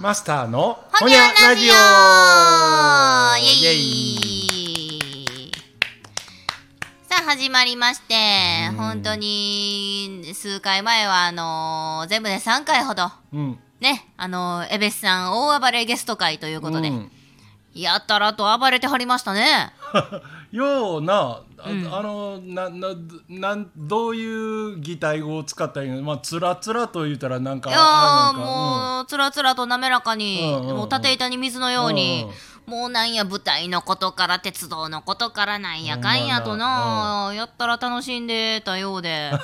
マスターのほにゃラジオ。イエイ。イさあ始まりましてうん。本当に数回前はあのー全部で3回ほど。うん。ねあのーエベスさん大暴れゲスト会ということで、うん。やったらと暴れてはりましたね ようなあ,、うん。あのなななんどういう擬態語を使ったらいいの？まあつらつらと言ったらなんかいやーあれなんかもうつらつらと滑らかに、うんうんうん。もう縦板に水のように、うもうなんや舞台のことから鉄道のことからなんやかんやとほんな、やったら楽しんでたようで。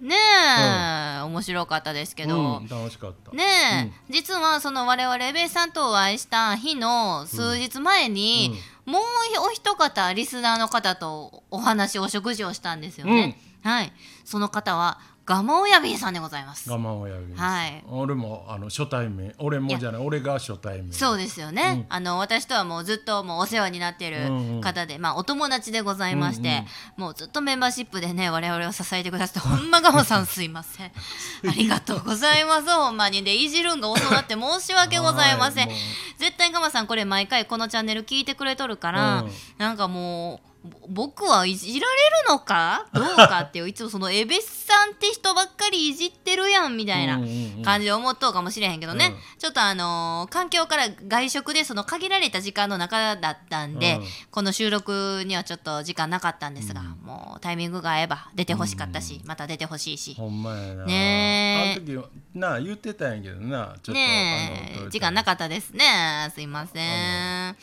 ねえ、面白かったですけうんど、うん楽しかった。ねえ、実はその我々エベイさんとお会いした日の数日前に、もうお一方リスナーの方とお話お食事をしたんですよね、はい。その方はガマオヤビーさんでございます。我慢をやるはい。俺もあの初対面。俺もじゃない俺が初対面。そうですよね、あの私とはもうずっともうお世話になっているうんうん。方で、まあお友達でございまして、うんうん。もうずっとメンバーシップでね我々を支えてくださってほんまガモさんすいません。ありがとうございます。ほんまにでいじるんが遅なって申し訳ございません。はい絶対ガマさんこれ毎回このチャンネル聞いてくれとるから、うん。なんかもうぼ僕はいじられるのか？どうかっていういつもそのエベスさんって人ばっかりいじってるやんみたいなうんうんうん。感じで思っとうかもしれへんけどね、うん。ちょっとあのー環境から外食でその限られた時間の中だったんで、うん。この収録にはちょっと時間なかったんですが、もうタイミングが合えば出てほしかったし、また出てほしいし、ほんまやな。ねえ。あの時なあ言ってたんやけどなちょっとねえ。時間なかったですね。すいません、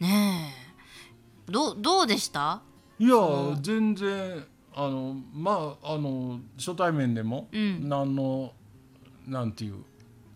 ねえどうどうでした？いや全然あのまああの初対面でも、うん。何のなんていう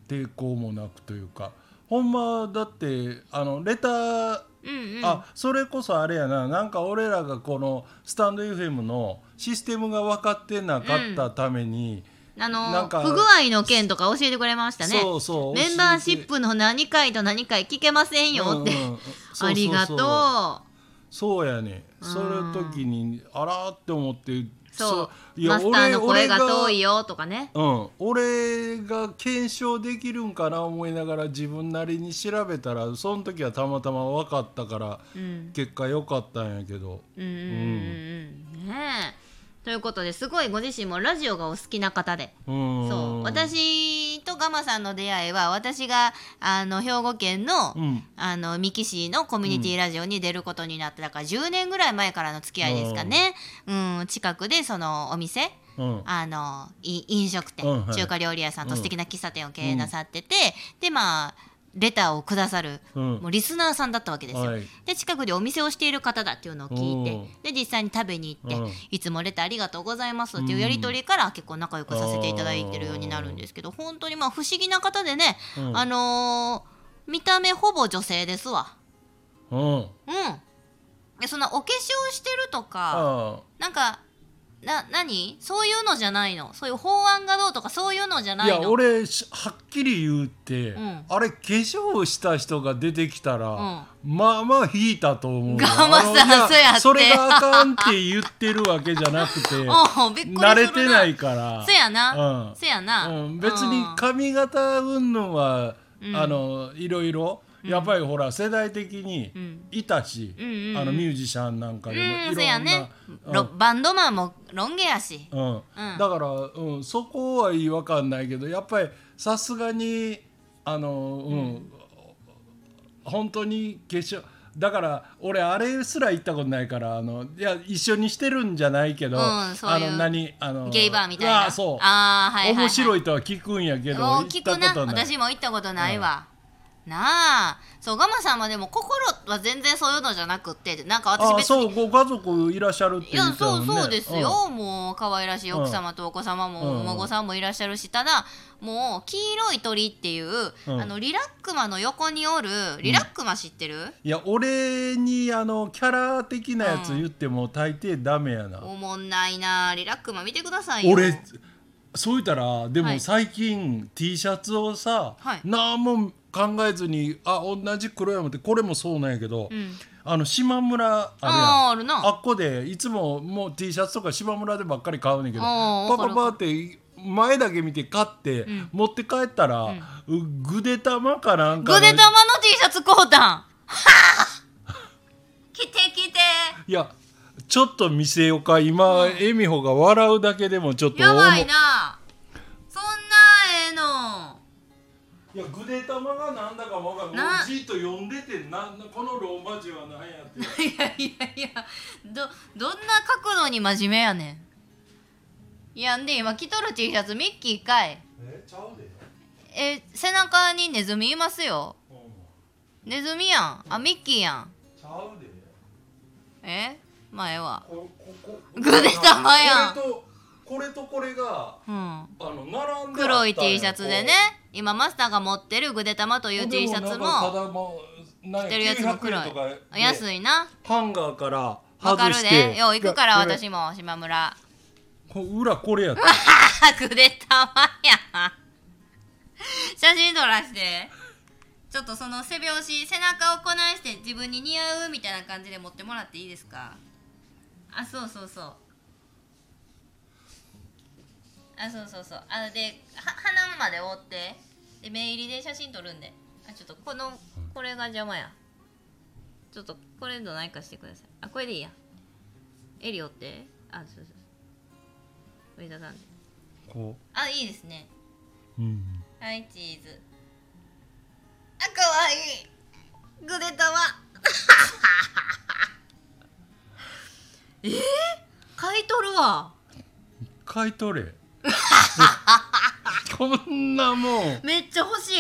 抵抗もなくというかほんまだってあのレター、うんうん。あそれこそあれやななんか俺らがこのスタンド FM のシステムが分かってなかったために、あのなんか不具合の件とか教えてくれましたね。そうそう。メンバーシップの何回と何回聞けませんよって、うんうん。ありがとそうやね。その時にあらって思ってう。そう。いやマスターの声が俺遠いよとかね。うん、俺が検証できるんかな思いながら自分なりに調べたらその時はたまたま分かったからうん。結果良かったんやけど。うんうんうんうん。ねえということですごいご自身もラジオがお好きな方で、うん。そう。私とガマさんの出会いは私があの兵庫県の,、うん。あの三木市のコミュニティラジオに出ることになってだから10年ぐらい前からの付き合いですかね、うん、近くでそのお店うん。あのい飲食店、うんはい。中華料理屋さんとうん素敵な喫茶店を経営なさってて、でまあレターをくださる、うん。もうリスナーさんだったわけですよ。はい。で近くでお店をしている方だっていうのを聞いてうんで実際に食べに行って、うん。いつもレターありがとうございますっていうやり取りから結構仲良くさせていただいてるようになるんですけど本当にまあ不思議な方でね、うん。あのー見た目ほぼ女性ですわ。うん。うん。でそんなお化粧してるとかあなんかな何？そういうのじゃないの？そういう法案がどうとかそういうのじゃあないいのや俺しはっきり言うて、うん。あれ化粧した人が出てきたら、まあまあ引いたと思うよ。ガマさんあのいやそうやって。それがあかんって言ってるわけじゃなくて おうびっくりするな。慣れてないから。そやな、うん。そやな、うん、別にうん。髪型云々は、うん。あのいろいろやっぱりほら世代的にん。いたし、うんうん。うんあのミュージシャンなんかでもいろうんん、な、ね、うんロバンドマンもロン毛やし、うん。ん。だから、うん、そこは違和感ないけどやっぱりさすがにあの、うん本当に化粧だから俺あれすら行ったことないからあのいや一緒にしてるんじゃないけど、うんそういうあの何あのゲイバーみたいな。あそう。あーはいはい、はい、面白いとは聞くんやけどもう行った聞くなことない。私も行ったことないわ、なあ。そうガマさんはでも心は全然そういうのじゃなくってなんか私あ別にそうご家族いらっしゃるっていや言ってたもんねそうそうですよ、もう可愛らしい奥様とお子様も、うん。お孫さんもいらっしゃるしただもう黄色い鳥っていう、うん。あのリラックマの横におるリラックマ知ってる、いや俺にあのキャラ的なやつ言っても大抵ダメやな、おもんないなリラックマ見てくださいよ。俺そう言ったらではい。も最近 T シャツをさ、はい。何も考えずにあ同じ黒山ってこれもそうなんやけど、うん。あの島村あるやん。あっこでいつももう T シャツとか島村でばっかり買うねんけどパパパって前だけ見て買って、ん。持って帰ったら、うぐで玉かなんかのぐで玉の T シャツ買うたん。は あ来て来て。いやちょっと見せようか今、恵美穂が笑うだけでもちょっとやばい重ないやぐで玉がなんだかもわかんない。じっと読んでてな。このローマ字は何やって。いやいやいやどどんな角度に真面目やねん。いやんで今着とる T シャツミッキーかい。えちゃうで、え背中にネズミいますよ。うん。ネズミやん。あミッキーやん。ちゃうで。えまあええわこここぐで玉やんこれとこれがうん。あの並んで黒い T シャツでね。今マスターが持ってるぐで玉という T シャツも。着てるやつも黒い900円とかで安いな。ハンガーからわかる外して。でよう行くから私も島村。こ裏これやった。あ ぐで玉やん。写真撮らして。ちょっとその背拍子背中をこないして自分に似合うみたいな感じで持ってもらっていいですか？あそうそうそうあそうそうそう。あのでは鼻まで覆ってで目入りで写真撮るんで。あちょっとこのこれが邪魔や。ちょっとこれどないかしてください。あこれでいいや。襟折って。あそうそうそう。上田さんで。こあいいですね。う、うん、はいチーズ。あかわいい。ぐで玉 えー、買い取るわ。買い取れ こんなもん。めっちゃ欲しい。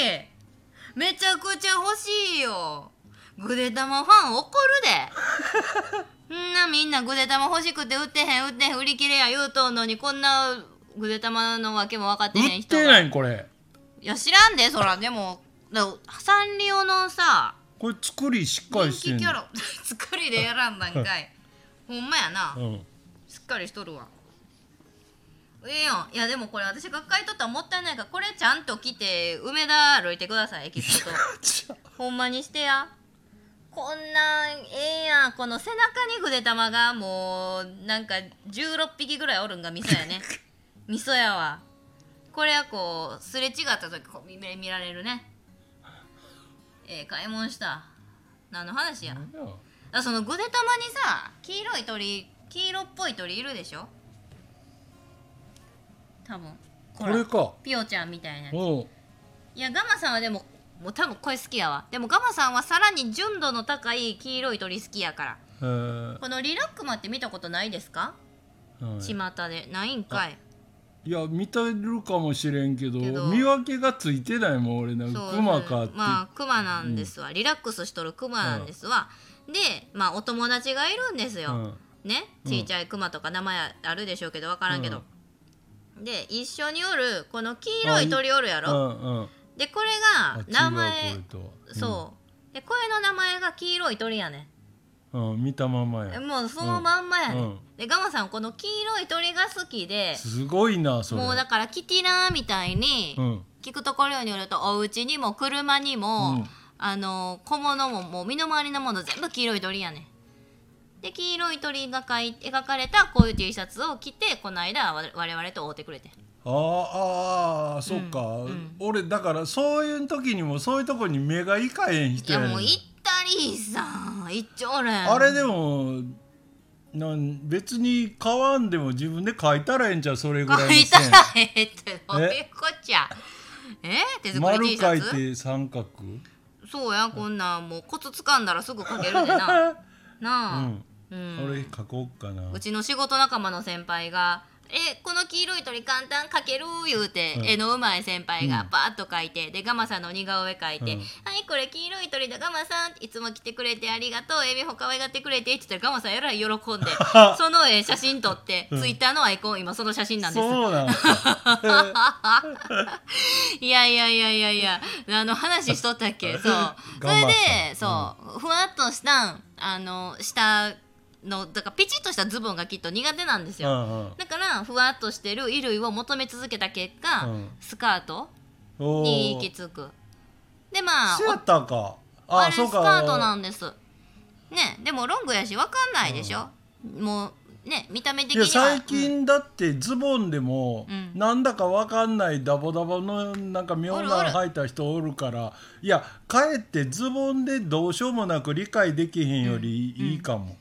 めちゃくちゃ欲しいよ。ぐで玉ファン怒るで。んなみんなぐで玉欲しくて売ってへん売ってへん売り切れや言うとんのにこんなぐで玉のわけも分かってへん売ってないんこれ。いや知らんでそら。でもだサンリオのさこれ作りしっかり人してんの。気キャラ。作りでやらんだんかいほんまやな。うん。しっかりしとるわええやん。いやでもこれ私が買い取ったらもったいないからこれちゃんと着て梅田歩いてくださいエキスポとほんまにしてや。こんなんええやん。この背中にぐで玉がもうなんか16匹ぐらいおるんが味噌やね。味噌やわ。これはこうすれ違った時こう見見られるね。ええ買い物した。何の話や。あそのぐで玉にさ黄色い鳥黄色っぽい鳥いるでしょ？多分。これか。ピオちゃんみたいなやいやガマさんはでももう多分これ好きやわ。でもガマさんはさらに純度の高い黄色い鳥好きやから。えー。このリラックマって見たことないですか？はい。巷で。ないんかい。いや見てるかもしれんけど見分けがついてないもん俺なんか。クマかって、まあクマなんですわ、リラックスしとるクマなんですわ、でまあお友達がいるんですよ、うん。ね？ちいちゃいクマとか名前あるでしょうけど分からんけど、で一緒におるこの黄色い鳥おるやうろ、んうん。でこれあが名前違うこれと。はそう。でこれの名前が黄色い鳥やねうん、うん見たままや。もうそのまんまやね、うん。でガマさんこの黄色い鳥が好きですごいなそれ。もうだからキティラーみたいに、うん。聞くところによるとお家にも車にも、うん。あの小物ももう身の回りのもの全部黄色い鳥やねで黄色い鳥が描い描かれたこういう T シャツを着てこの間我我々と会うてくれて。あーあーそっか、ん俺だからそういう時にもそういうとこに目がいかへん人やいやもう行ったりさ行っちょれんあれでもなん別に買わんでも自分で書いたらええんちゃうそれぐらいの書いた線らええってどういうこっちゃ。え？手作り丸 T シ書いャツて三角？そうやこんなんもうコツ掴んだらすぐ書けるでな。なあ、うん、うん。俺書こうかな。うちの仕事仲間の先輩が「えこの黄色い鳥簡単描ける」言うて、うん。絵のうまい先輩がうん。バーッと描いてでガマさんの似顔絵描いて「うんはいこれ黄色い鳥だガマさん。いつも来てくれてありがとう。エビほ可愛がってくれて」って言ったらガマさんえらい喜んでその絵写真撮って、うん。ツイッターのアイコン今その写真なんです。そうなんか いやいやいやいやいや。あの話しとったっけ？そう。それでそう、ふわっとしたん。あの下のだからピチッとしたズボンがきっと苦手なんですよ、うんうん。だからふわっとしてる衣類を求め続けた結果、うん。スカートおに行きー着く。でまあそうやったんか。おあれそうか。スカートなんです。ねでもロングやしわかんないでしょ、もうね見た目的には。最近だってズボンでも、うん。なんだかわかんないダボダボのなんか妙なの履いた人おるからいやかえってズボンでどうしようもなく理解できへんよりいいかも、い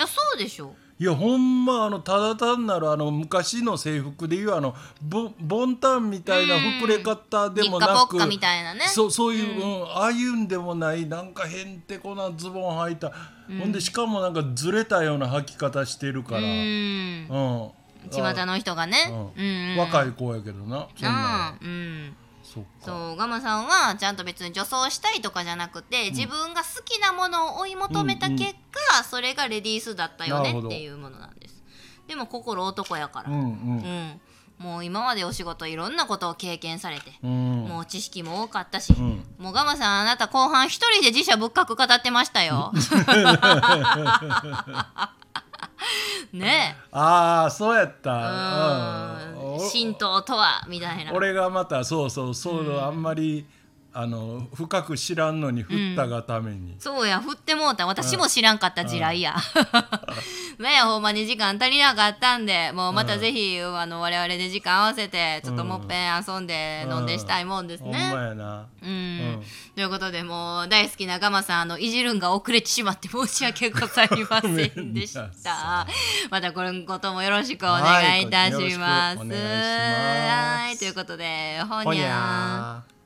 やそうでしょ。いやほんまあのただ単なるあの昔の制服でいうあのボボンタンみたいな膨れ方でもなく、カポッカみたいなね。そうそういう、うん。ああいうんでもないなんかへんてこなズボン履いた、ほんでしかもなんかずれたような履き方してるから、ううん。ん巷の人がね。ううん。んうん。若い子やけどなそんなうん。そうガマさんはちゃんと別に女装したいとかじゃなくて、自分が好きなものを追い求めた結果、それがレディースだったよねっていうものなんです。でも心男やから、うんうん。うん。もう今までお仕事いろんなことを経験されて、うん。もう知識も多かったし、ん。もうガマさんあなた後半一人で自社仏閣語ってましたよ。ねああそうやっえた、うん。うん。神道とはみたいな。俺がまたそうそうそう、あんまりあの深く知らんのに振ったがために、そうや振ってもうた。私も知らんかった地雷や。ねやほんまに時間足りなかったんでもうまたぜひ、あの我々で時間合わせてちょっともっぺん遊んで飲んでしたいもんですほんまね。やな。うん。ん。ということでもう大好きなガマさんあのいじるんが遅れてしまって申し訳ございませんでした。また今後ともよろしくお願いいたします。はいということでほほに。ゃー